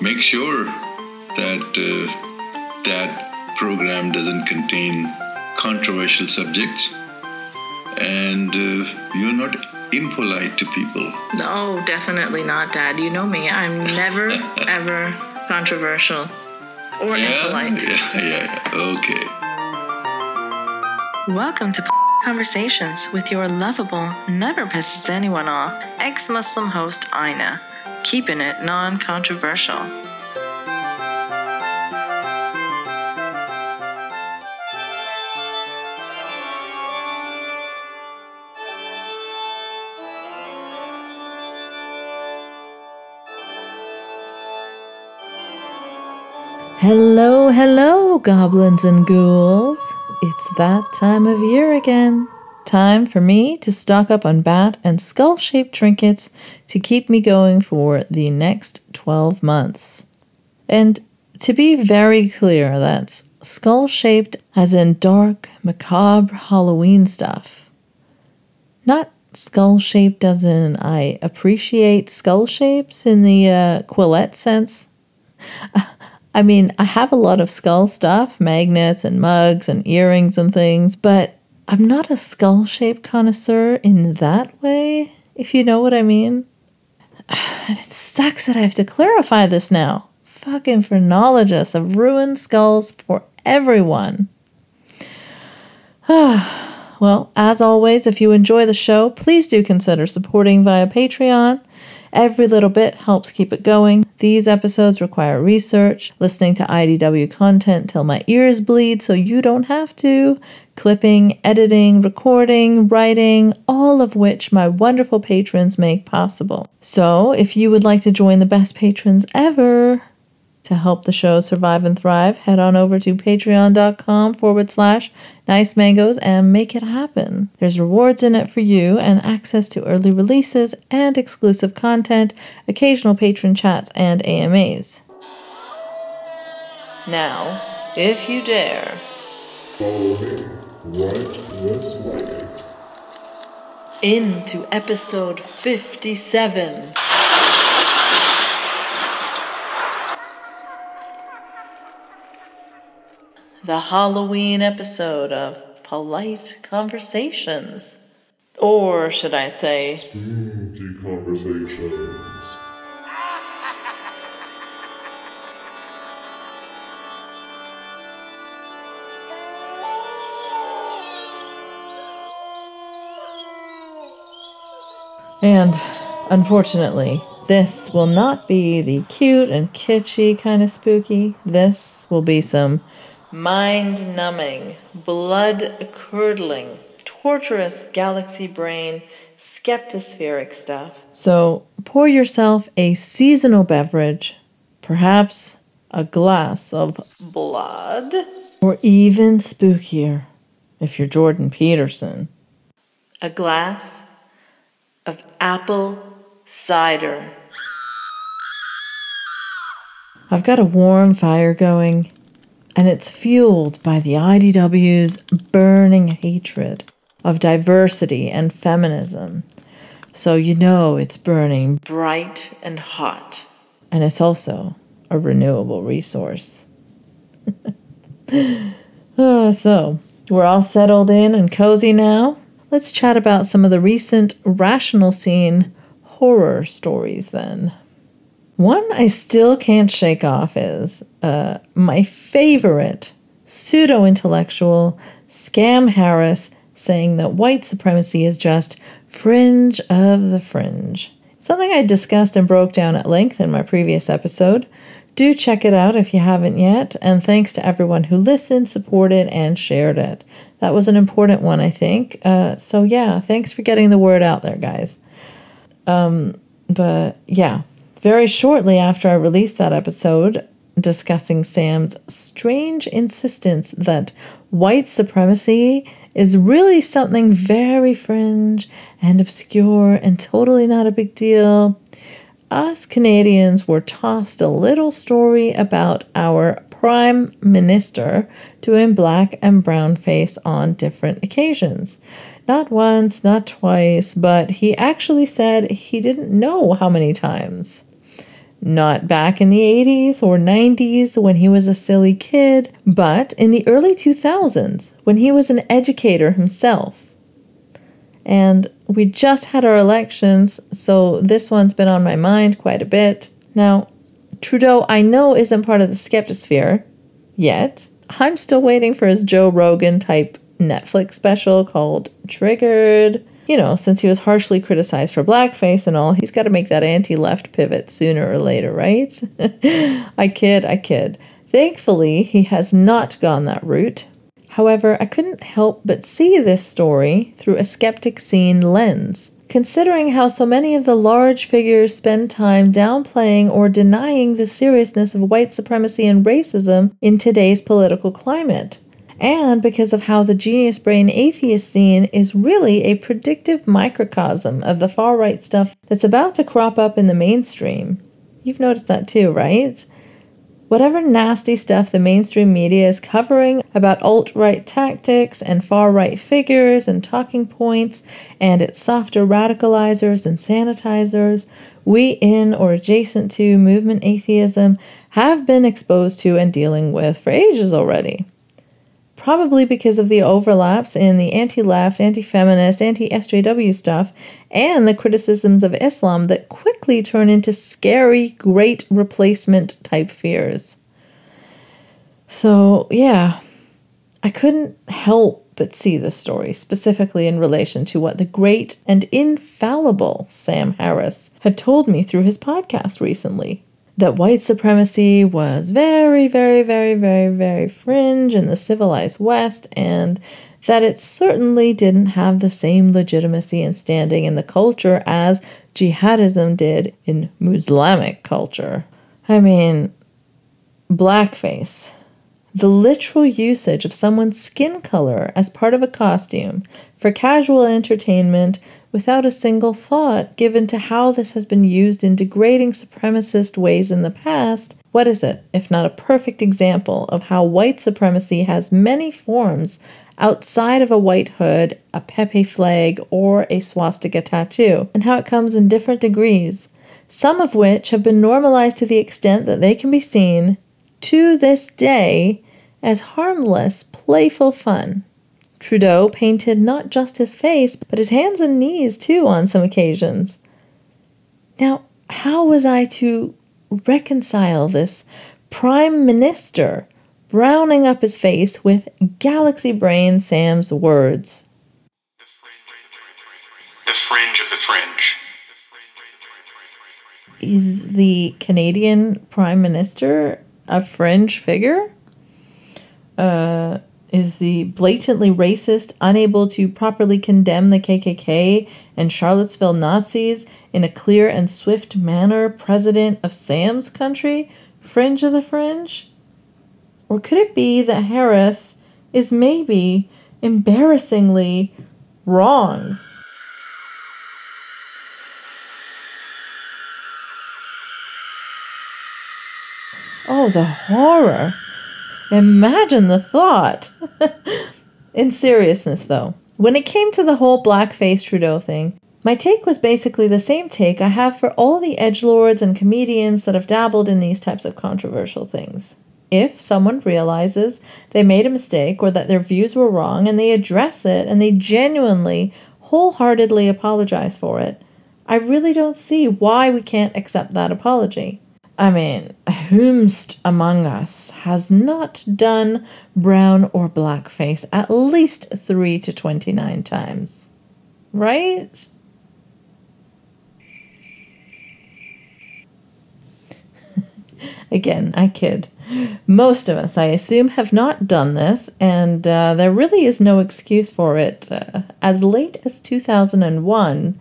make sure that uh, that program doesn't contain controversial subjects and uh, you're not impolite to people. No, definitely not, Dad. You know me. I'm never, ever controversial or Yeah, impolite. yeah, yeah. Yeah. Okay. Welcome to Conversations with your lovable, never pisses anyone off, ex Muslim host Ina, keeping it non controversial. Hello, hello, goblins and ghouls. It's that time of year again. Time for me to stock up on bat and skull shaped trinkets to keep me going for the next 12 months. And to be very clear, that's skull shaped as in dark, macabre Halloween stuff. Not skull shaped as in I appreciate skull shapes in the uh, Quillette sense. I mean, I have a lot of skull stuff, magnets and mugs and earrings and things, but I'm not a skull shaped connoisseur in that way, if you know what I mean. And it sucks that I have to clarify this now. Fucking phrenologists have ruined skulls for everyone. well, as always, if you enjoy the show, please do consider supporting via Patreon. Every little bit helps keep it going. These episodes require research, listening to IDW content till my ears bleed so you don't have to, clipping, editing, recording, writing, all of which my wonderful patrons make possible. So, if you would like to join the best patrons ever, to help the show survive and thrive, head on over to patreon.com forward slash nice mangoes and make it happen. There's rewards in it for you and access to early releases and exclusive content, occasional patron chats, and AMAs. Now, if you dare, Follow me right this way. into episode 57. The Halloween episode of Polite Conversations. Or should I say, Spooky conversations. And unfortunately, this will not be the cute and kitschy kind of spooky. This will be some mind numbing, blood curdling, torturous galaxy brain, skeptospheric stuff. So pour yourself a seasonal beverage, perhaps a glass of blood, or even spookier if you're Jordan Peterson. A glass of apple cider. I've got a warm fire going, and it's fueled by the IDW's burning hatred of diversity and feminism. So you know it's burning bright and hot, and it's also a renewable resource. Ah, so, we're all settled in and cozy now. Let's chat about some of the recent rational scene horror stories then. One I still can't shake off is uh, my favorite pseudo intellectual, Scam Harris, saying that white supremacy is just fringe of the fringe. Something I discussed and broke down at length in my previous episode. Do check it out if you haven't yet, and thanks to everyone who listened, supported, and shared it. That was an important one, I think. Uh, so, yeah, thanks for getting the word out there, guys. Um, but yeah, very shortly after I released that episode discussing Sam's strange insistence that white supremacy is really something very fringe and obscure and totally not a big deal, us Canadians were tossed a little story about our Prime Minister doing black and brown face on different occasions. Not once, not twice, but he actually said he didn't know how many times. Not back in the 80s or 90s when he was a silly kid, but in the early 2000s when he was an educator himself. And we just had our elections, so this one's been on my mind quite a bit. Now, Trudeau, I know, isn't part of the skeptosphere yet. I'm still waiting for his Joe Rogan type Netflix special called Triggered you know, since he was harshly criticized for blackface and all, he's got to make that anti left pivot sooner or later, right? I kid, I kid. Thankfully, he has not gone that route. However, I couldn't help but see this story through a skeptic scene lens, considering how so many of the large figures spend time downplaying or denying the seriousness of white supremacy and racism in today's political climate and because of how the genius brain atheist scene is really a predictive microcosm of the far right stuff that's about to crop up in the mainstream. You've noticed that too, right? Whatever nasty stuff the mainstream media is covering about alt right tactics and far right figures and talking points and its softer radicalizers and sanitizers, we in or adjacent to movement atheism have been exposed to and dealing with for ages already probably because of the overlaps in the anti left, anti feminist, anti SJW stuff, and the criticisms of Islam that quickly turn into scary, great replacement type fears. So, yeah, I couldn't help but see this story, specifically in relation to what the great and infallible Sam Harris had told me through his podcast recently that white supremacy was very, very, very, very, very fringe in the civilized West, and that it certainly didn't have the same legitimacy and standing in the culture as jihadism did in Muslimic culture. I mean, blackface. The literal usage of someone's skin color as part of a costume for casual entertainment without a single thought given to how this has been used in degrading supremacist ways in the past, what is it, if not a perfect example of how white supremacy has many forms outside of a white hood, a Pepe flag, or a swastika tattoo, and how it comes in different degrees, some of which have been normalized to the extent that they can be seen, to this day, as harmless, playful fun. Trudeau painted not just his face, but his hands and knees too on some occasions. Now, how was I to reconcile this Prime Minister browning up his face with Galaxy Brain Sam's words? The fringe of the fringe. Is the Canadian Prime Minister a fringe figure? Uh, is the blatantly racist, unable to properly condemn the KKK and Charlottesville Nazis in a clear and swift manner president of Sam's country, fringe of the fringe? Or could it be that Harris is maybe embarrassingly wrong? Oh, the horror. Imagine the thought. In seriousness, though, when it came to the whole blackface Trudeau thing, my take was basically the same take I have for all the edge lords and comedians that have dabbled in these types of controversial things. If someone realizes they made a mistake or that their views were wrong and they address it and they genuinely, wholeheartedly apologize for it, I really don't see why we can't accept that apology. I mean, whomst among us has not done brown or blackface at least three to 29 times? Right? Again, I kid. Most of us, I assume, have not done this, and uh, there really is no excuse for it. Uh, as late as 2001,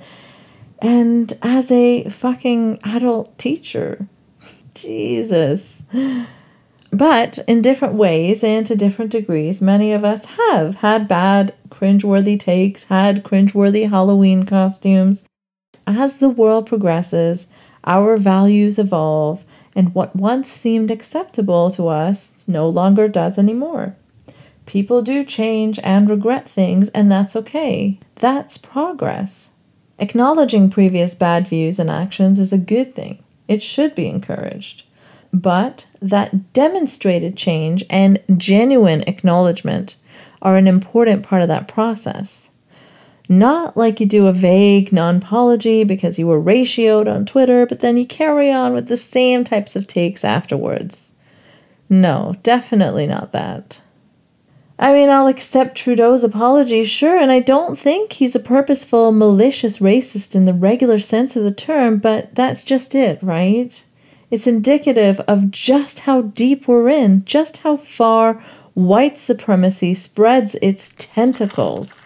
and as a fucking adult teacher. Jesus. But in different ways and to different degrees, many of us have had bad, cringeworthy takes, had cringeworthy Halloween costumes. As the world progresses, our values evolve, and what once seemed acceptable to us no longer does anymore. People do change and regret things, and that's okay. That's progress. Acknowledging previous bad views and actions is a good thing. It should be encouraged. But that demonstrated change and genuine acknowledgement are an important part of that process. Not like you do a vague non apology because you were ratioed on Twitter, but then you carry on with the same types of takes afterwards. No, definitely not that. I mean, I'll accept Trudeau's apology, sure, and I don't think he's a purposeful, malicious racist in the regular sense of the term, but that's just it, right? It's indicative of just how deep we're in, just how far white supremacy spreads its tentacles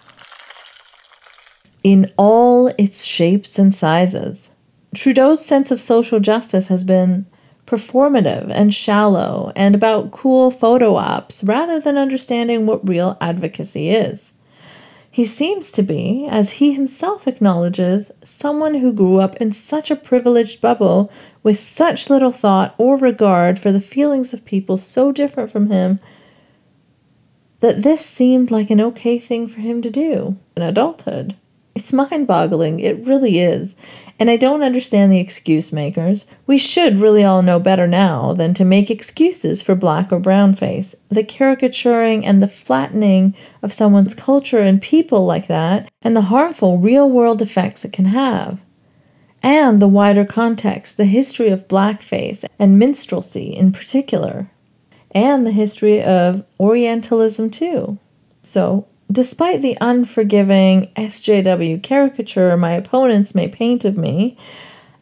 in all its shapes and sizes. Trudeau's sense of social justice has been performative and shallow and about cool photo ops rather than understanding what real advocacy is. He seems to be, as he himself acknowledges, someone who grew up in such a privileged bubble with such little thought or regard for the feelings of people so different from him that this seemed like an okay thing for him to do in adulthood. It's mind boggling. It really is. And I don't understand the excuse makers. We should really all know better now than to make excuses for black or brown face. The caricaturing and the flattening of someone's culture and people like that, and the harmful real world effects it can have. And the wider context, the history of blackface and minstrelsy in particular, and the history of Orientalism too. So, Despite the unforgiving SJW caricature my opponents may paint of me,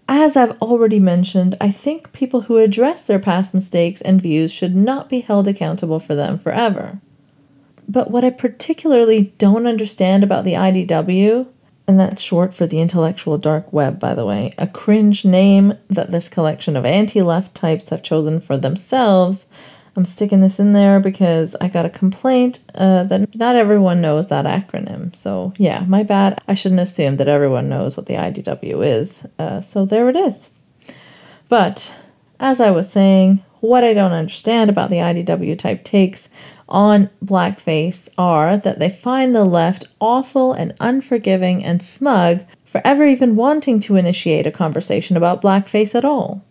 as I've already mentioned, I think people who address their past mistakes and views should not be held accountable for them forever. But what I particularly don't understand about the IDW, and that's short for the intellectual dark web, by the way, a cringe name that this collection of anti left types have chosen for themselves I'm sticking this in there because I got a complaint uh, that not everyone knows that acronym. So, yeah, my bad. I shouldn't assume that everyone knows what the IDW is. Uh, so, there it is. But, as I was saying, what I don't understand about the IDW type takes on blackface are that they find the left awful and unforgiving and smug for ever even wanting to initiate a conversation about blackface at all.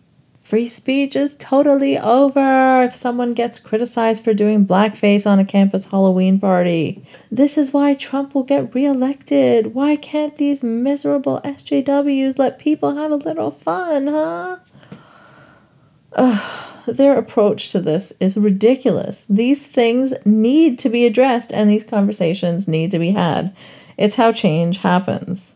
Free speech is totally over if someone gets criticized for doing blackface on a campus Halloween party. This is why Trump will get reelected. Why can't these miserable SJWs let people have a little fun, huh? Ugh, their approach to this is ridiculous. These things need to be addressed and these conversations need to be had. It's how change happens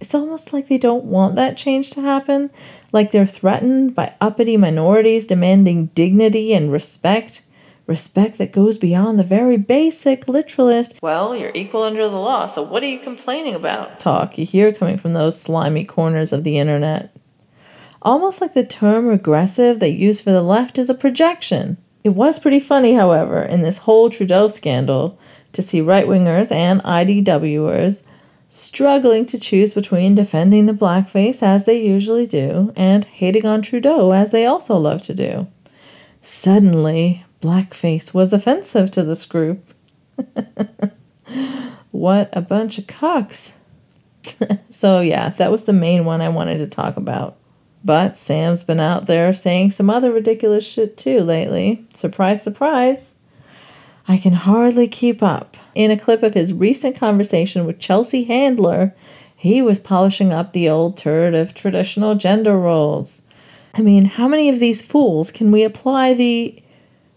it's almost like they don't want that change to happen, like they're threatened by uppity minorities demanding dignity and respect. Respect that goes beyond the very basic literalist, well, you're equal under the law, so what are you complaining about? Talk you hear coming from those slimy corners of the internet. Almost like the term regressive they use for the left is a projection. It was pretty funny, however, in this whole Trudeau scandal to see right wingers and IDWers struggling to choose between defending the blackface as they usually do and hating on Trudeau as they also love to do. Suddenly, blackface was offensive to this group. what a bunch of cocks. so, yeah, that was the main one I wanted to talk about. But Sam's been out there saying some other ridiculous shit too lately. Surprise, surprise. I can hardly keep up. In a clip of his recent conversation with Chelsea Handler, he was polishing up the old turd of traditional gender roles. I mean, how many of these fools can we apply the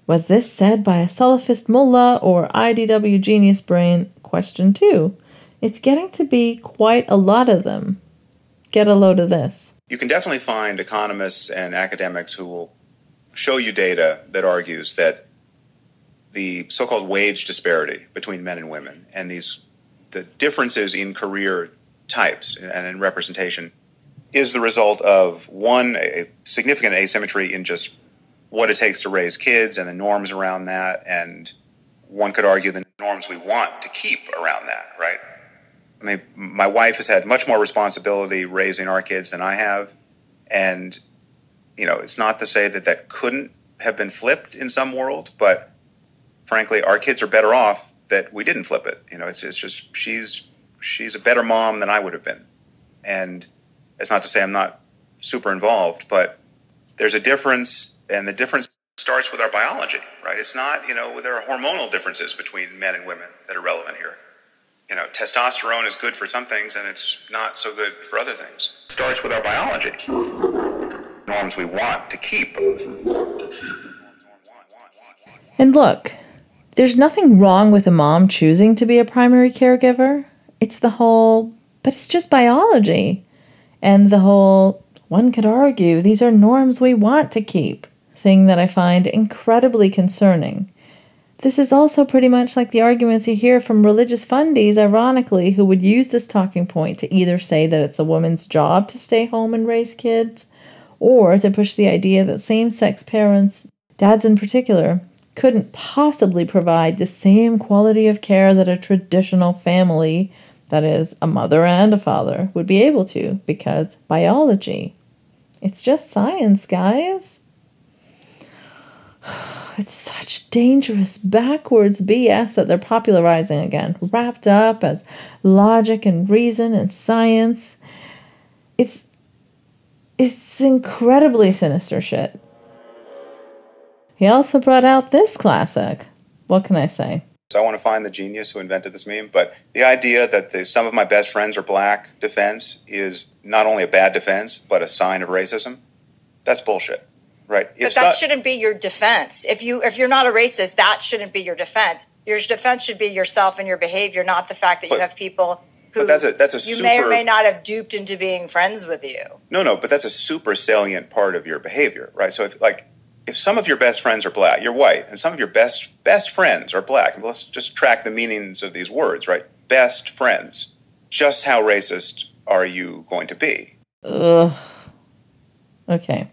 was this said by a Salafist mullah or IDW genius brain question to? It's getting to be quite a lot of them. Get a load of this. You can definitely find economists and academics who will show you data that argues that the so-called wage disparity between men and women and these the differences in career types and in representation is the result of one a significant asymmetry in just what it takes to raise kids and the norms around that and one could argue the norms we want to keep around that right? I mean my wife has had much more responsibility raising our kids than i have and you know it's not to say that that couldn't have been flipped in some world but frankly, our kids are better off that we didn't flip it. You know, it's, it's just she's she's a better mom than I would have been, and it's not to say I'm not super involved, but there's a difference, and the difference starts with our biology, right? It's not, you know, there are hormonal differences between men and women that are relevant here. You know, testosterone is good for some things and it's not so good for other things. It starts with our biology. Norms we want to keep. And look, there's nothing wrong with a mom choosing to be a primary caregiver. It's the whole, but it's just biology. And the whole, one could argue these are norms we want to keep thing that I find incredibly concerning. This is also pretty much like the arguments you hear from religious fundies, ironically, who would use this talking point to either say that it's a woman's job to stay home and raise kids, or to push the idea that same sex parents, dads in particular, couldn't possibly provide the same quality of care that a traditional family, that is, a mother and a father, would be able to because biology. It's just science, guys. It's such dangerous, backwards BS that they're popularizing again, wrapped up as logic and reason and science. It's it's incredibly sinister shit. He also brought out this classic. What can I say? So I want to find the genius who invented this meme, but the idea that the, some of my best friends are black defense is not only a bad defense, but a sign of racism. That's bullshit. Right. But If that so- shouldn't be your defense. If you if you're not a racist, that shouldn't be your defense. Your defense should be yourself and your behavior, not the fact that you have people who but that's a- that's a you may or may not have duped into being friends with you. No, no, but that's a super salient part of your behavior, right? So if like if some of your best friends are black, you're white, and some of your best best friends are black, let's just track the meanings of these words, right? Best friends. Just how racist are you going to be? Ugh. Okay.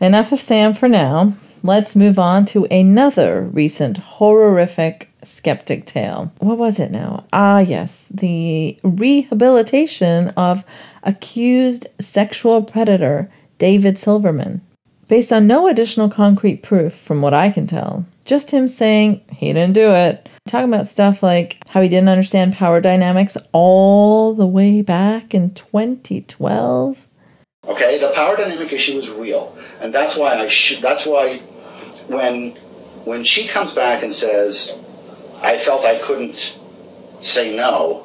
Enough of Sam for now. Let's move on to another recent horrific skeptic tale. What was it now? Ah, yes, the rehabilitation of accused sexual predator David Silverman. Based on no additional concrete proof, from what I can tell, just him saying he didn't do it. Talking about stuff like how he didn't understand power dynamics all the way back in 2012. Okay, the power dynamic issue is real, and that's why I should. That's why when when she comes back and says, "I felt I couldn't say no."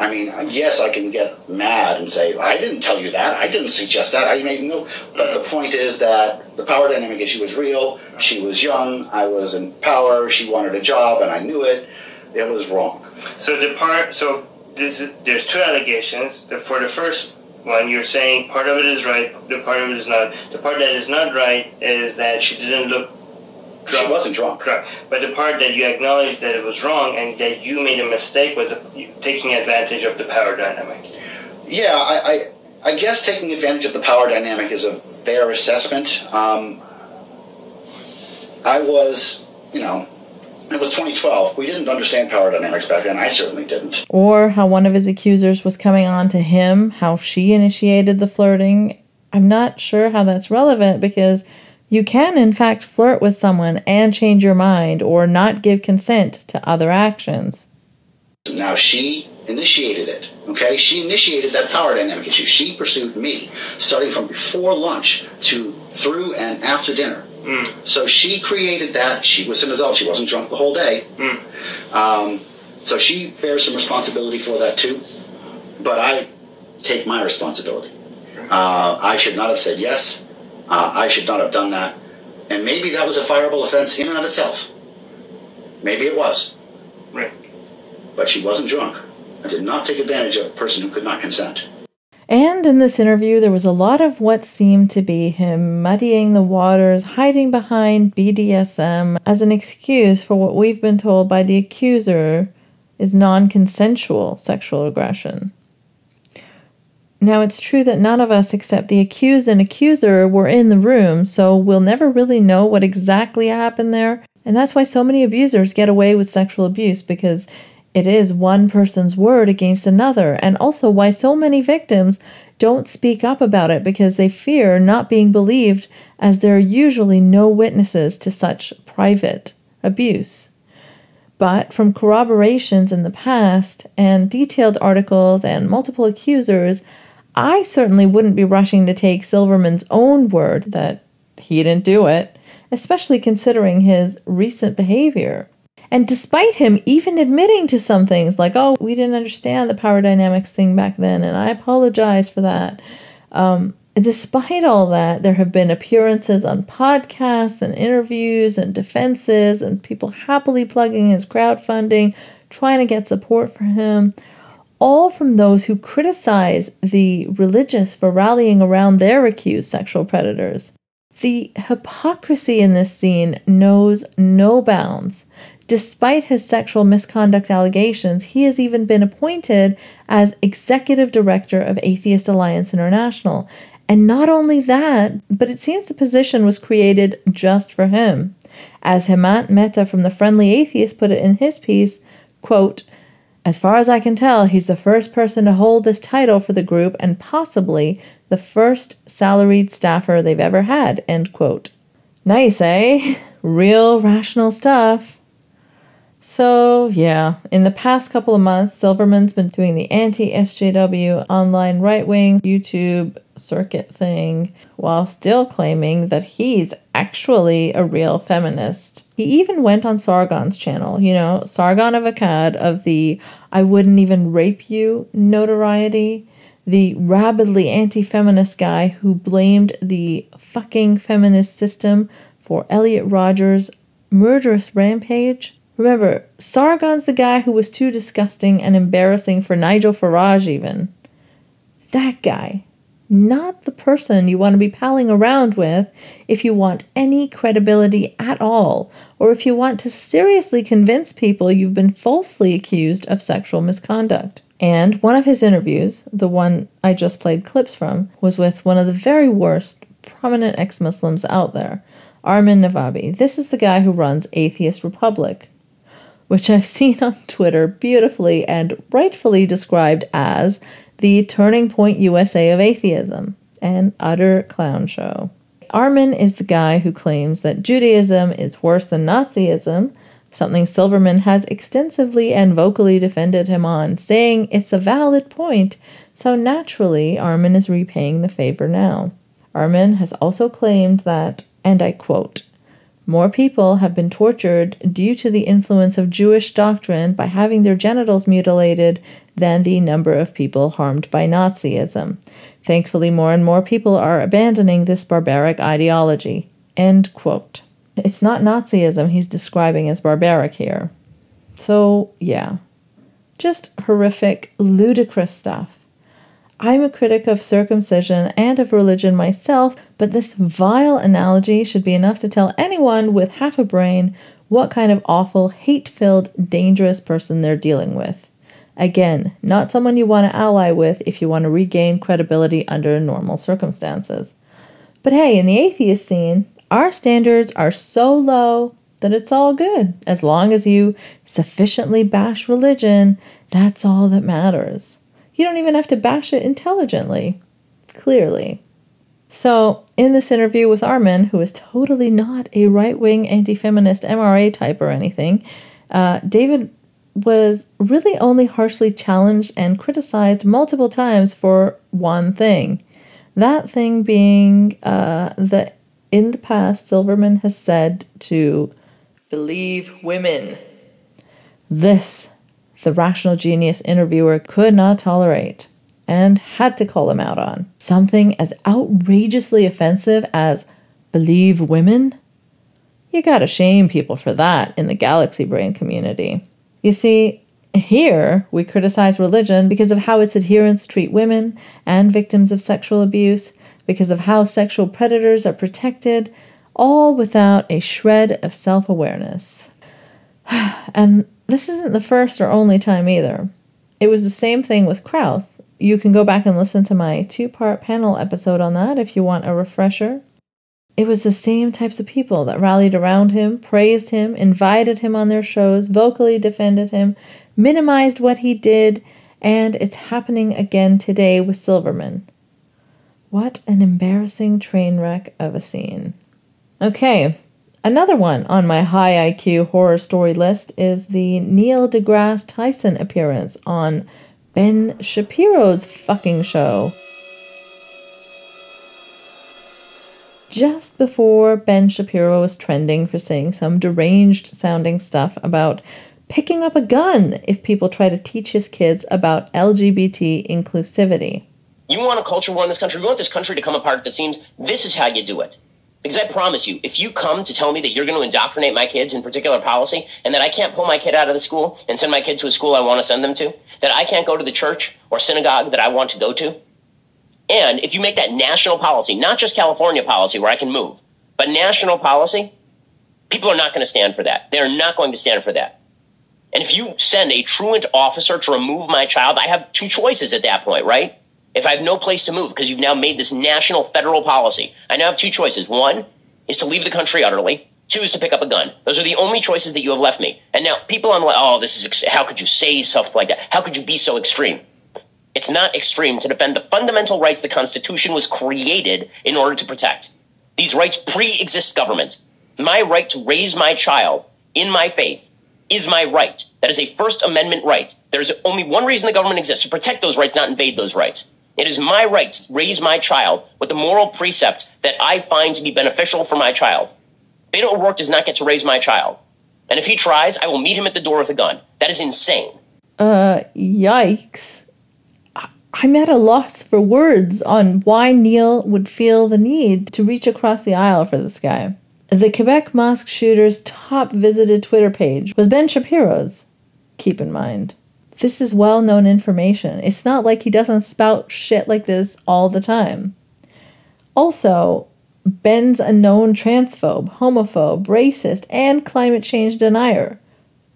I mean, yes, I can get mad and say, "I didn't tell you that. I didn't suggest that. I made no." But the point is that the power dynamic issue was real. She was young. I was in power. She wanted a job, and I knew it. It was wrong. So the part, so this there's two allegations. For the first one, you're saying part of it is right, the part of it is not. The part that is not right is that she didn't look drunk. She wasn't drunk. Correct. But the part that you acknowledge that it was wrong and that you made a mistake was taking advantage of the power dynamic. Yeah, I, I, I guess taking advantage of the power dynamic is a fair assessment. Um, I was, you know, it was 2012. We didn't understand power dynamics back then. I certainly didn't. Or how one of his accusers was coming on to him, how she initiated the flirting. I'm not sure how that's relevant because you can, in fact, flirt with someone and change your mind or not give consent to other actions. Now she initiated it. Okay, she initiated that power dynamic issue. She pursued me, starting from before lunch to through and after dinner. So she created that. She was an adult. She wasn't drunk the whole day. Um, so she bears some responsibility for that too. But I take my responsibility. Uh, I should not have said yes. Uh, I should not have done that. And maybe that was a fireable offense in and of itself. Maybe it was. Right. But she wasn't drunk. I did not take advantage of a person who could not consent. And in this interview, there was a lot of what seemed to be him muddying the waters, hiding behind BDSM as an excuse for what we've been told by the accuser is non consensual sexual aggression. Now, it's true that none of us except the accused and accuser were in the room, so we'll never really know what exactly happened there. And that's why so many abusers get away with sexual abuse because it is one person's word against another, and also why so many victims don't speak up about it because they fear not being believed, as there are usually no witnesses to such private abuse. But from corroborations in the past and detailed articles and multiple accusers, I certainly wouldn't be rushing to take Silverman's own word that he didn't do it, especially considering his recent behavior. And despite him even admitting to some things like, oh, we didn't understand the power dynamics thing back then, and I apologize for that. Um, despite all that, there have been appearances on podcasts and interviews and defenses, and people happily plugging his crowdfunding, trying to get support for him, all from those who criticize the religious for rallying around their accused sexual predators. The hypocrisy in this scene knows no bounds. Despite his sexual misconduct allegations, he has even been appointed as executive director of Atheist Alliance International. And not only that, but it seems the position was created just for him. As Hemant Mehta from the Friendly Atheist put it in his piece, quote, as far as I can tell, he's the first person to hold this title for the group and possibly the first salaried staffer they've ever had. End quote. Nice, eh? Real rational stuff. So, yeah, in the past couple of months, Silverman's been doing the anti SJW online right wing YouTube circuit thing while still claiming that he's actually a real feminist. He even went on Sargon's channel, you know, Sargon of Akkad of the I wouldn't even rape you notoriety, the rabidly anti feminist guy who blamed the fucking feminist system for Elliot Rodgers' murderous rampage. Remember, Sargon's the guy who was too disgusting and embarrassing for Nigel Farage, even. That guy. Not the person you want to be palling around with if you want any credibility at all, or if you want to seriously convince people you've been falsely accused of sexual misconduct. And one of his interviews, the one I just played clips from, was with one of the very worst prominent ex Muslims out there, Armin Navabi. This is the guy who runs Atheist Republic, which I've seen on Twitter beautifully and rightfully described as the turning point USA of atheism, an utter clown show. Armin is the guy who claims that Judaism is worse than Nazism, something Silverman has extensively and vocally defended him on, saying it's a valid point, so naturally Armin is repaying the favor now. Armin has also claimed that, and I quote, more people have been tortured due to the influence of Jewish doctrine by having their genitals mutilated than the number of people harmed by Nazism. Thankfully, more and more people are abandoning this barbaric ideology. End quote. It's not Nazism he's describing as barbaric here. So, yeah. Just horrific, ludicrous stuff. I'm a critic of circumcision and of religion myself, but this vile analogy should be enough to tell anyone with half a brain what kind of awful, hate filled, dangerous person they're dealing with. Again, not someone you want to ally with if you want to regain credibility under normal circumstances. But hey, in the atheist scene, our standards are so low that it's all good. As long as you sufficiently bash religion, that's all that matters. You don't even have to bash it intelligently, clearly. So, in this interview with Armin, who is totally not a right wing anti feminist MRA type or anything, uh, David was really only harshly challenged and criticized multiple times for one thing. That thing being uh, that in the past, Silverman has said to believe women. This the rational genius interviewer could not tolerate and had to call him out on. Something as outrageously offensive as believe women? You gotta shame people for that in the galaxy brain community. You see, here we criticize religion because of how its adherents treat women and victims of sexual abuse, because of how sexual predators are protected, all without a shred of self awareness. and this isn't the first or only time either. It was the same thing with Krauss. You can go back and listen to my two part panel episode on that if you want a refresher. It was the same types of people that rallied around him, praised him, invited him on their shows, vocally defended him, minimized what he did, and it's happening again today with Silverman. What an embarrassing train wreck of a scene. Okay, Another one on my high IQ horror story list is the Neil deGrasse Tyson appearance on Ben Shapiro's fucking show. Just before Ben Shapiro was trending for saying some deranged sounding stuff about picking up a gun if people try to teach his kids about LGBT inclusivity. You want a culture war in this country? We want this country to come apart at the seams. This is how you do it. Because I promise you, if you come to tell me that you're going to indoctrinate my kids in particular policy and that I can't pull my kid out of the school and send my kid to a school I want to send them to, that I can't go to the church or synagogue that I want to go to, and if you make that national policy, not just California policy where I can move, but national policy, people are not going to stand for that. They're not going to stand for that. And if you send a truant officer to remove my child, I have two choices at that point, right? If I have no place to move because you've now made this national federal policy, I now have two choices. One is to leave the country utterly. Two is to pick up a gun. Those are the only choices that you have left me. And now people are like, oh, this is, ex- how could you say stuff like that? How could you be so extreme? It's not extreme to defend the fundamental rights the Constitution was created in order to protect. These rights pre exist government. My right to raise my child in my faith is my right. That is a First Amendment right. There is only one reason the government exists to protect those rights, not invade those rights. It is my right to raise my child with the moral precept that I find to be beneficial for my child. Beto O'Rourke does not get to raise my child. And if he tries, I will meet him at the door with a gun. That is insane. Uh, yikes. I'm at a loss for words on why Neil would feel the need to reach across the aisle for this guy. The Quebec mosque shooter's top visited Twitter page was Ben Shapiro's. Keep in mind. This is well known information. It's not like he doesn't spout shit like this all the time. Also, Ben's a known transphobe, homophobe, racist, and climate change denier.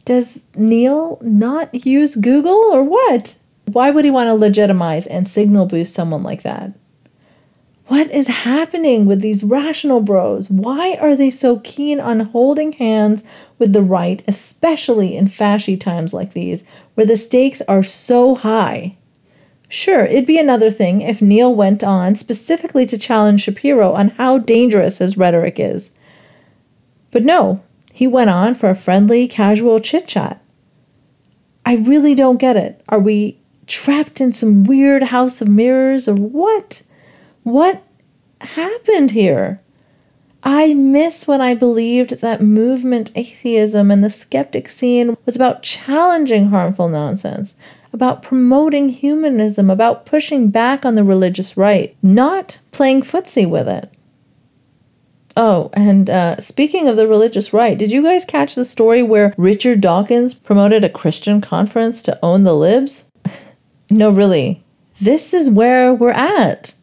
Does Neil not use Google or what? Why would he want to legitimize and signal boost someone like that? What is happening with these rational bros? Why are they so keen on holding hands with the right, especially in fashy times like these, where the stakes are so high? Sure, it'd be another thing if Neil went on specifically to challenge Shapiro on how dangerous his rhetoric is. But no, he went on for a friendly, casual chit chat. I really don't get it. Are we trapped in some weird house of mirrors or what? What happened here? I miss when I believed that movement atheism and the skeptic scene was about challenging harmful nonsense, about promoting humanism, about pushing back on the religious right, not playing footsie with it. Oh, and uh, speaking of the religious right, did you guys catch the story where Richard Dawkins promoted a Christian conference to own the libs? no, really. This is where we're at.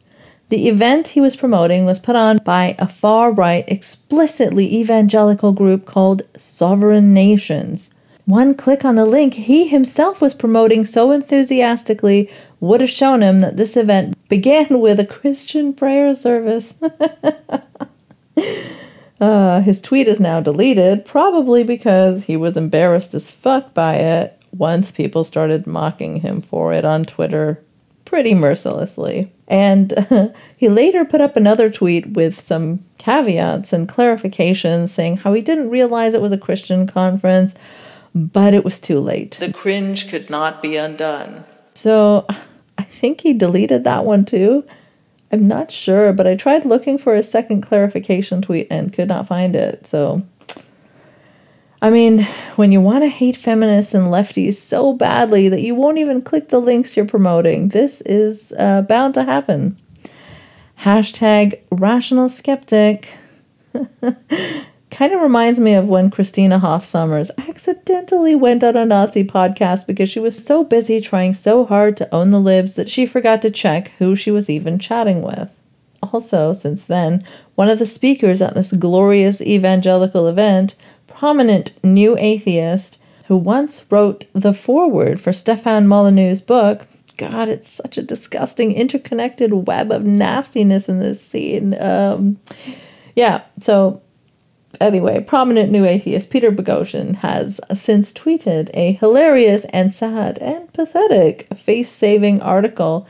The event he was promoting was put on by a far right, explicitly evangelical group called Sovereign Nations. One click on the link he himself was promoting so enthusiastically would have shown him that this event began with a Christian prayer service. uh, his tweet is now deleted, probably because he was embarrassed as fuck by it once people started mocking him for it on Twitter pretty mercilessly. And uh, he later put up another tweet with some caveats and clarifications saying how he didn't realize it was a Christian conference, but it was too late. The cringe could not be undone. So I think he deleted that one too. I'm not sure, but I tried looking for a second clarification tweet and could not find it. So, I mean, when you want to hate feminists and lefties so badly that you won't even click the links you're promoting, this is uh, bound to happen. Hashtag rational skeptic. kind of reminds me of when Christina Hoff Sommers accidentally went on a Nazi podcast because she was so busy trying so hard to own the libs that she forgot to check who she was even chatting with. Also, since then, one of the speakers at this glorious evangelical event, prominent new atheist, who once wrote the foreword for Stefan Molyneux's book, God, it's such a disgusting, interconnected web of nastiness in this scene. Um, yeah, so Anyway, prominent new atheist Peter Boghossian has since tweeted a hilarious and sad and pathetic face saving article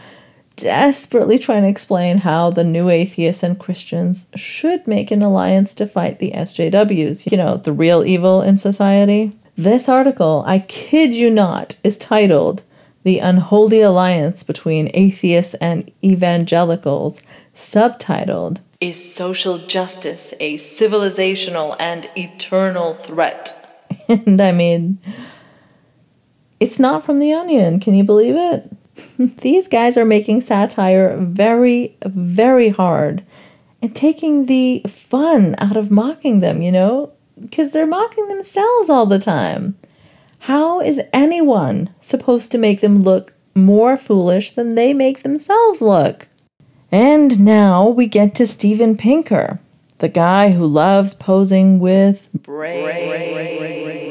desperately trying to explain how the new atheists and Christians should make an alliance to fight the SJWs, you know, the real evil in society. This article, I kid you not, is titled The Unholy Alliance Between Atheists and Evangelicals, subtitled Is social justice a civilizational and eternal threat? and I mean, it's not from The Onion. Can you believe it? These guys are making satire very, very hard and taking the fun out of mocking them, you know, because they're mocking themselves all the time. How is anyone supposed to make them look more foolish than they make themselves look? And now we get to Steven Pinker, the guy who loves posing with braids.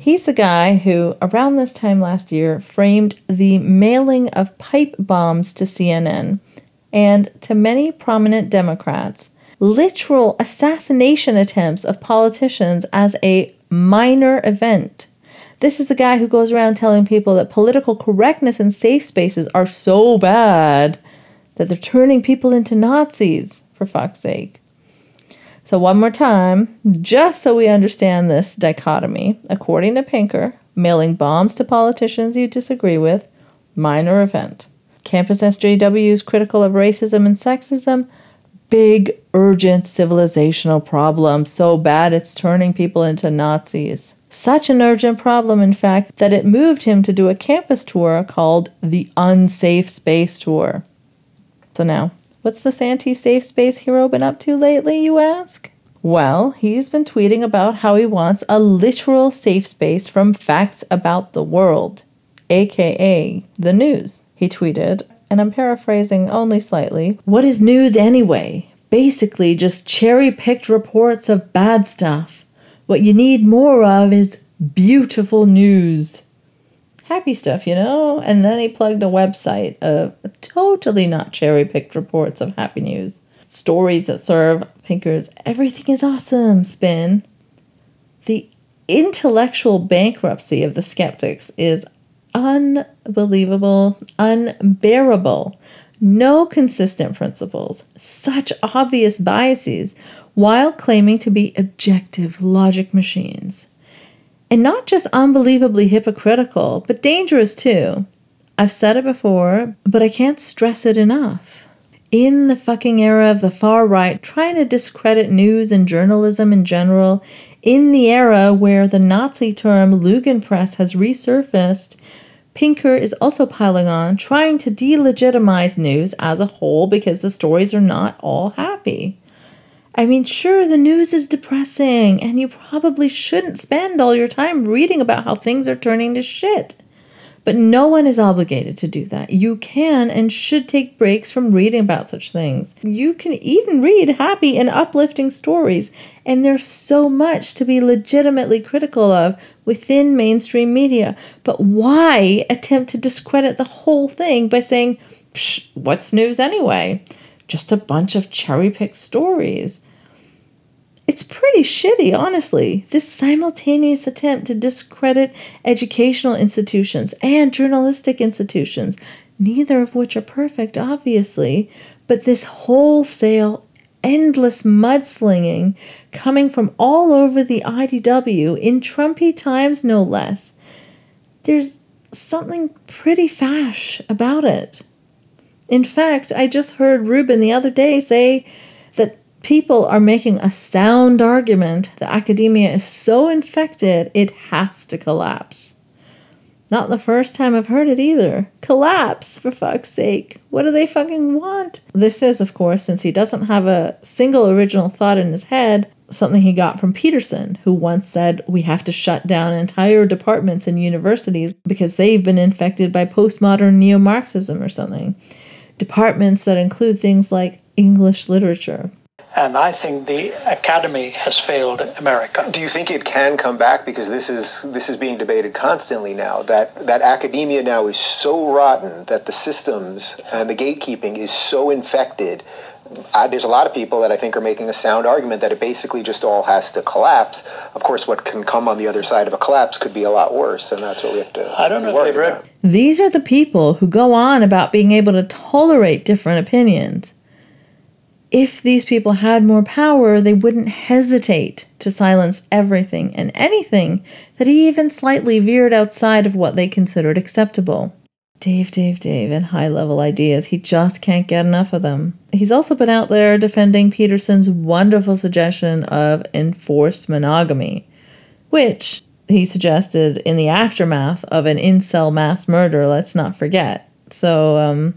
He's the guy who, around this time last year, framed the mailing of pipe bombs to CNN and to many prominent Democrats, literal assassination attempts of politicians as a minor event. This is the guy who goes around telling people that political correctness and safe spaces are so bad that they're turning people into Nazis, for fuck's sake. So, one more time, just so we understand this dichotomy, according to Pinker, mailing bombs to politicians you disagree with, minor event. Campus SJWs critical of racism and sexism, big, urgent civilizational problem, so bad it's turning people into Nazis. Such an urgent problem, in fact, that it moved him to do a campus tour called the Unsafe Space Tour. So now, What's this anti safe space hero been up to lately, you ask? Well, he's been tweeting about how he wants a literal safe space from facts about the world, aka the news. He tweeted, and I'm paraphrasing only slightly What is news anyway? Basically, just cherry picked reports of bad stuff. What you need more of is beautiful news happy stuff, you know? And then he plugged a website of totally not cherry picked reports of happy news. Stories that serve Pinker's everything is awesome spin. The intellectual bankruptcy of the skeptics is unbelievable, unbearable. No consistent principles, such obvious biases, while claiming to be objective logic machines. And not just unbelievably hypocritical, but dangerous too. I've said it before, but I can't stress it enough. In the fucking era of the far right trying to discredit news and journalism in general, in the era where the Nazi term Lügenpresse has resurfaced, Pinker is also piling on, trying to delegitimize news as a whole because the stories are not all happy. I mean, sure, the news is depressing, and you probably shouldn't spend all your time reading about how things are turning to shit. But no one is obligated to do that. You can and should take breaks from reading about such things. You can even read happy and uplifting stories, and there's so much to be legitimately critical of within mainstream media. But why attempt to discredit the whole thing by saying, what's news anyway? Just a bunch of cherry picked stories. It's pretty shitty, honestly. This simultaneous attempt to discredit educational institutions and journalistic institutions, neither of which are perfect, obviously, but this wholesale, endless mudslinging coming from all over the IDW in Trumpy times, no less. There's something pretty fash about it. In fact, I just heard Rubin the other day say that people are making a sound argument that academia is so infected it has to collapse. Not the first time I've heard it either. Collapse, for fuck's sake. What do they fucking want? This is, of course, since he doesn't have a single original thought in his head, something he got from Peterson, who once said, We have to shut down entire departments in universities because they've been infected by postmodern neo Marxism or something departments that include things like English literature. And I think the academy has failed America. Do you think it can come back? Because this is this is being debated constantly now. That that academia now is so rotten that the systems and the gatekeeping is so infected uh, there's a lot of people that I think are making a sound argument that it basically just all has to collapse. Of course, what can come on the other side of a collapse could be a lot worse, and that's what we have to. I don't know if they've read. These are the people who go on about being able to tolerate different opinions. If these people had more power, they wouldn't hesitate to silence everything and anything that even slightly veered outside of what they considered acceptable. Dave, Dave, Dave, and high level ideas. He just can't get enough of them. He's also been out there defending Peterson's wonderful suggestion of enforced monogamy, which he suggested in the aftermath of an incel mass murder, let's not forget. So, um,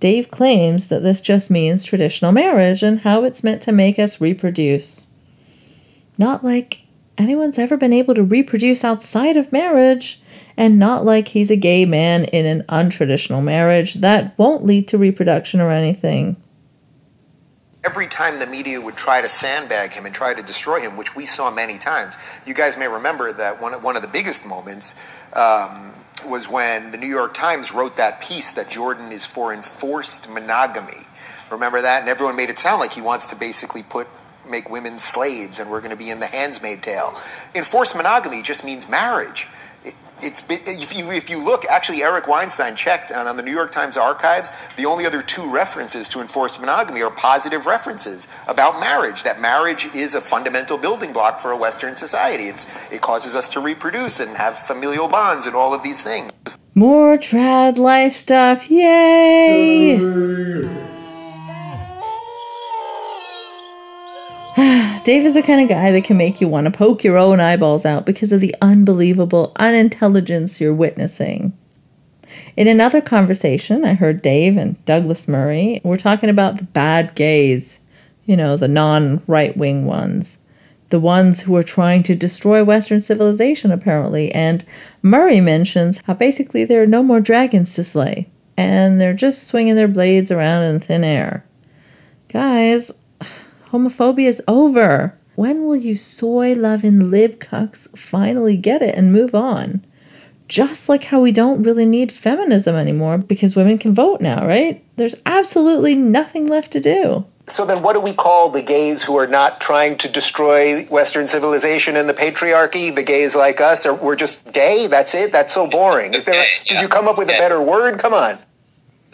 Dave claims that this just means traditional marriage and how it's meant to make us reproduce. Not like anyone's ever been able to reproduce outside of marriage, and not like he's a gay man in an untraditional marriage that won't lead to reproduction or anything. Every time the media would try to sandbag him and try to destroy him, which we saw many times, you guys may remember that one, one of the biggest moments um, was when the New York Times wrote that piece that Jordan is for enforced monogamy. Remember that? And everyone made it sound like he wants to basically put make women slaves and we're going to be in the Handmaid's Tale. Enforced monogamy just means marriage. It, it's been, if you if you look, actually, Eric Weinstein checked on, on the New York Times archives. The only other two references to enforced monogamy are positive references about marriage. That marriage is a fundamental building block for a Western society. It's it causes us to reproduce and have familial bonds and all of these things. More trad life stuff, yay! Dave is the kind of guy that can make you want to poke your own eyeballs out because of the unbelievable unintelligence you're witnessing. In another conversation, I heard Dave and Douglas Murray were talking about the bad gays, you know, the non right wing ones, the ones who are trying to destroy Western civilization, apparently. And Murray mentions how basically there are no more dragons to slay, and they're just swinging their blades around in thin air. Guys, homophobia is over. When will you soy loving lib cucks finally get it and move on? Just like how we don't really need feminism anymore because women can vote now, right? There's absolutely nothing left to do. So then, what do we call the gays who are not trying to destroy Western civilization and the patriarchy? The gays like us, or we're just gay? That's it. That's so boring. Is there? Did you come up with a better word? Come on.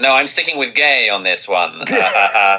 No, I'm sticking with gay on this one. Uh,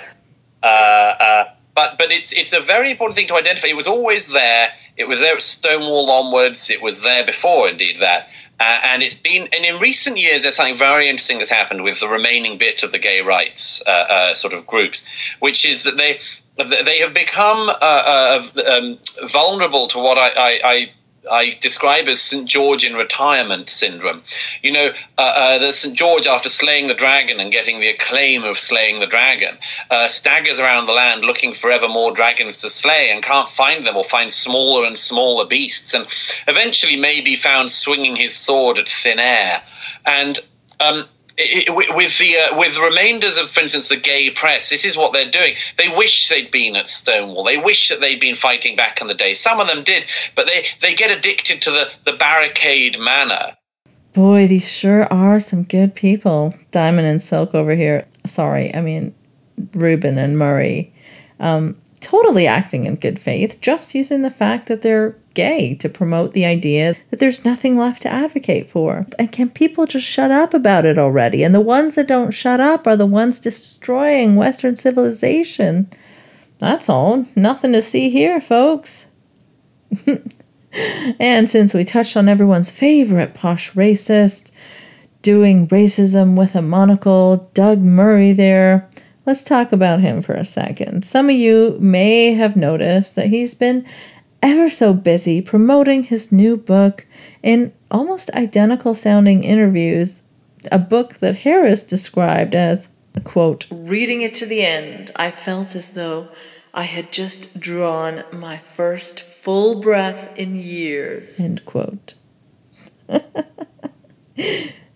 uh, uh, uh, but but it's it's a very important thing to identify. It was always there. It was there at Stonewall onwards. It was there before, indeed, that. Uh, and it's been, and in recent years, there's something very interesting has happened with the remaining bit of the gay rights uh, uh, sort of groups, which is that they they have become uh, uh, um, vulnerable to what I, I, I I describe as St. George in retirement syndrome. You know, uh, uh, the St. George, after slaying the dragon and getting the acclaim of slaying the dragon, uh, staggers around the land looking for ever more dragons to slay and can't find them or find smaller and smaller beasts, and eventually may be found swinging his sword at thin air. And um, it, with the uh, with the remainders of, for instance, the gay press, this is what they're doing. They wish they'd been at Stonewall. They wish that they'd been fighting back in the day. Some of them did, but they they get addicted to the the barricade manner. Boy, these sure are some good people. Diamond and Silk over here. Sorry, I mean Rubin and Murray. Um, totally acting in good faith, just using the fact that they're gay to promote the idea that there's nothing left to advocate for. And can people just shut up about it already? And the ones that don't shut up are the ones destroying Western civilization. That's all. Nothing to see here, folks. and since we touched on everyone's favorite posh racist, doing racism with a monocle, Doug Murray there, let's talk about him for a second. Some of you may have noticed that he's been ever so busy promoting his new book in almost identical sounding interviews, a book that Harris described as, quote, reading it to the end, I felt as though I had just drawn my first full breath in years, end quote.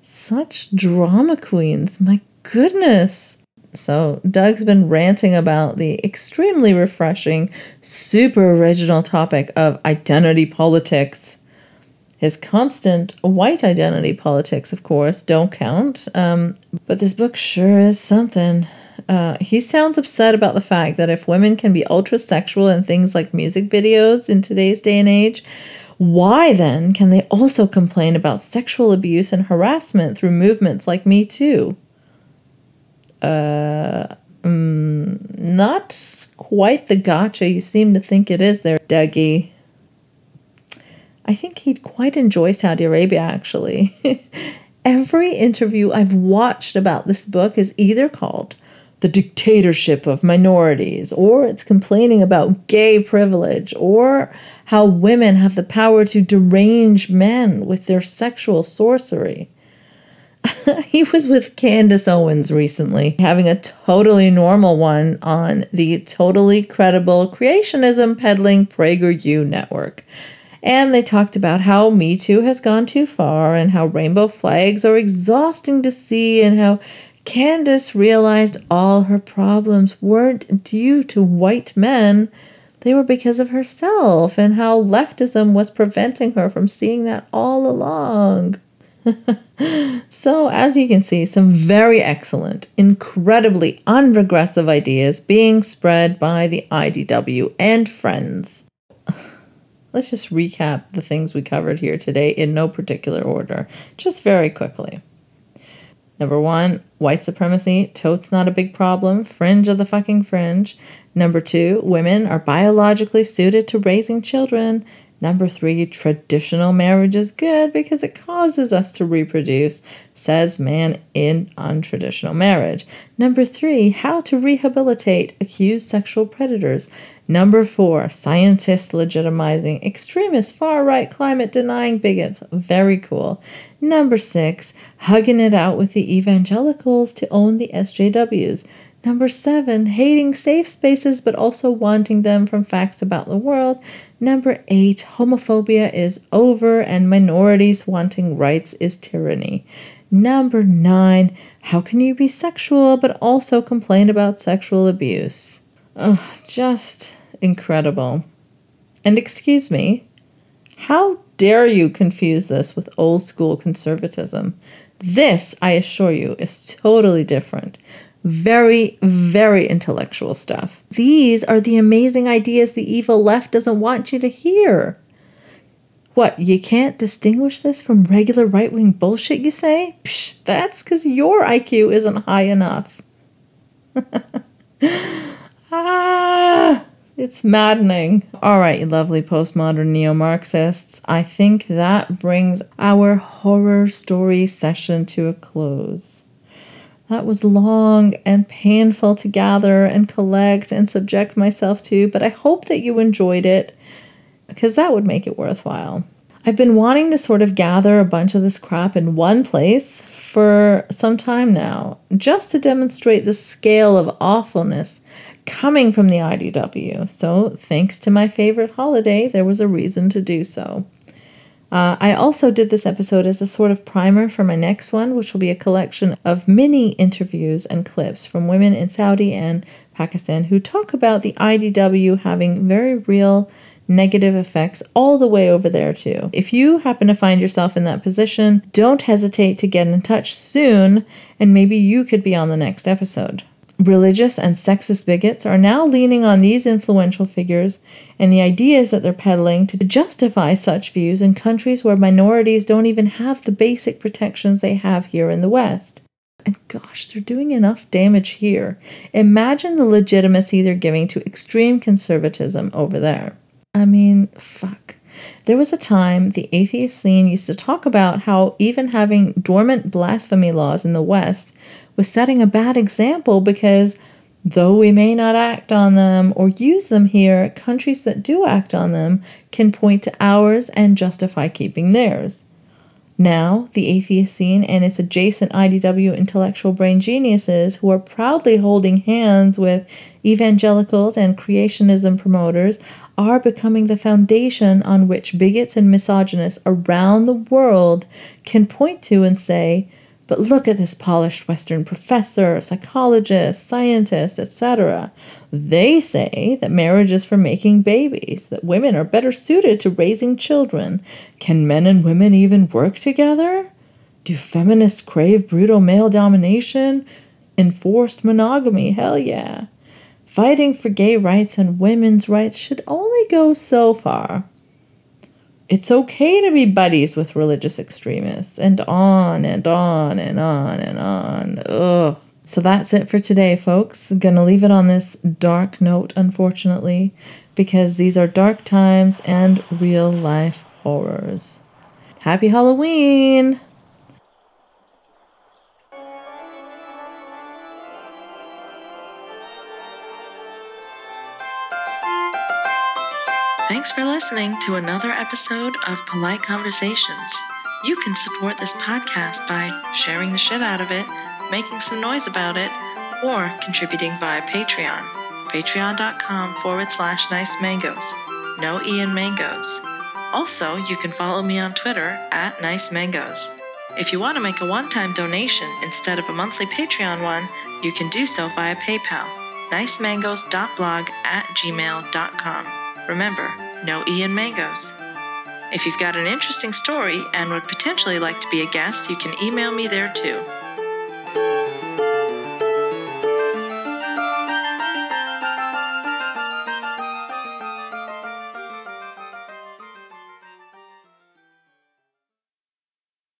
Such drama queens, my goodness. So, Doug's been ranting about the extremely refreshing, super original topic of identity politics. His constant white identity politics, of course, don't count, um, but this book sure is something. Uh, he sounds upset about the fact that if women can be ultra sexual in things like music videos in today's day and age, why then can they also complain about sexual abuse and harassment through movements like Me Too? Uh, mm, not quite the gotcha you seem to think it is there, Dougie. I think he'd quite enjoy Saudi Arabia, actually. Every interview I've watched about this book is either called The Dictatorship of Minorities, or it's complaining about gay privilege, or how women have the power to derange men with their sexual sorcery. he was with Candace Owens recently, having a totally normal one on the totally credible creationism peddling PragerU network. And they talked about how Me Too has gone too far and how rainbow flags are exhausting to see and how Candace realized all her problems weren't due to white men. They were because of herself and how leftism was preventing her from seeing that all along. so, as you can see, some very excellent, incredibly unregressive ideas being spread by the IDW and friends. Let's just recap the things we covered here today in no particular order, just very quickly. Number one, white supremacy, totes not a big problem, fringe of the fucking fringe. Number two, women are biologically suited to raising children. Number three, traditional marriage is good because it causes us to reproduce, says man in untraditional marriage. Number three, how to rehabilitate accused sexual predators. Number four, scientists legitimizing extremist far right climate denying bigots. Very cool. Number six, hugging it out with the evangelicals to own the SJWs. Number seven, hating safe spaces but also wanting them from facts about the world. Number eight, homophobia is over and minorities wanting rights is tyranny. Number nine, how can you be sexual but also complain about sexual abuse? Ugh, just incredible. And excuse me, how dare you confuse this with old school conservatism? This, I assure you, is totally different. Very, very intellectual stuff. These are the amazing ideas the evil left doesn't want you to hear. What, you can't distinguish this from regular right wing bullshit, you say? Psh, that's because your IQ isn't high enough. ah, it's maddening. All right, you lovely postmodern neo Marxists. I think that brings our horror story session to a close. That was long and painful to gather and collect and subject myself to, but I hope that you enjoyed it because that would make it worthwhile. I've been wanting to sort of gather a bunch of this crap in one place for some time now, just to demonstrate the scale of awfulness coming from the IDW. So, thanks to my favorite holiday, there was a reason to do so. Uh, I also did this episode as a sort of primer for my next one, which will be a collection of mini interviews and clips from women in Saudi and Pakistan who talk about the IDW having very real negative effects all the way over there, too. If you happen to find yourself in that position, don't hesitate to get in touch soon, and maybe you could be on the next episode. Religious and sexist bigots are now leaning on these influential figures and the ideas that they're peddling to justify such views in countries where minorities don't even have the basic protections they have here in the West. And gosh, they're doing enough damage here. Imagine the legitimacy they're giving to extreme conservatism over there. I mean, fuck. There was a time the atheist scene used to talk about how even having dormant blasphemy laws in the West was setting a bad example because though we may not act on them or use them here, countries that do act on them can point to ours and justify keeping theirs. Now, the atheist scene and its adjacent IDW intellectual brain geniuses who are proudly holding hands with evangelicals and creationism promoters are becoming the foundation on which bigots and misogynists around the world can point to and say, but look at this polished Western professor, psychologist, scientist, etc. They say that marriage is for making babies, that women are better suited to raising children. Can men and women even work together? Do feminists crave brutal male domination? Enforced monogamy? Hell yeah. Fighting for gay rights and women's rights should only go so far it's okay to be buddies with religious extremists, and on and on and on and on. Ugh. So that's it for today, folks. Gonna leave it on this dark note, unfortunately, because these are dark times and real life horrors. Happy Halloween! Thanks for listening to another episode of Polite Conversations. You can support this podcast by sharing the shit out of it, making some noise about it, or contributing via Patreon. Patreon.com forward slash nice mangoes. No Ian Mangoes. Also, you can follow me on Twitter at Nice Mangoes. If you want to make a one time donation instead of a monthly Patreon one, you can do so via PayPal. nicemangoes.blog at gmail.com. Remember, no Ian Mangoes. If you've got an interesting story and would potentially like to be a guest, you can email me there too.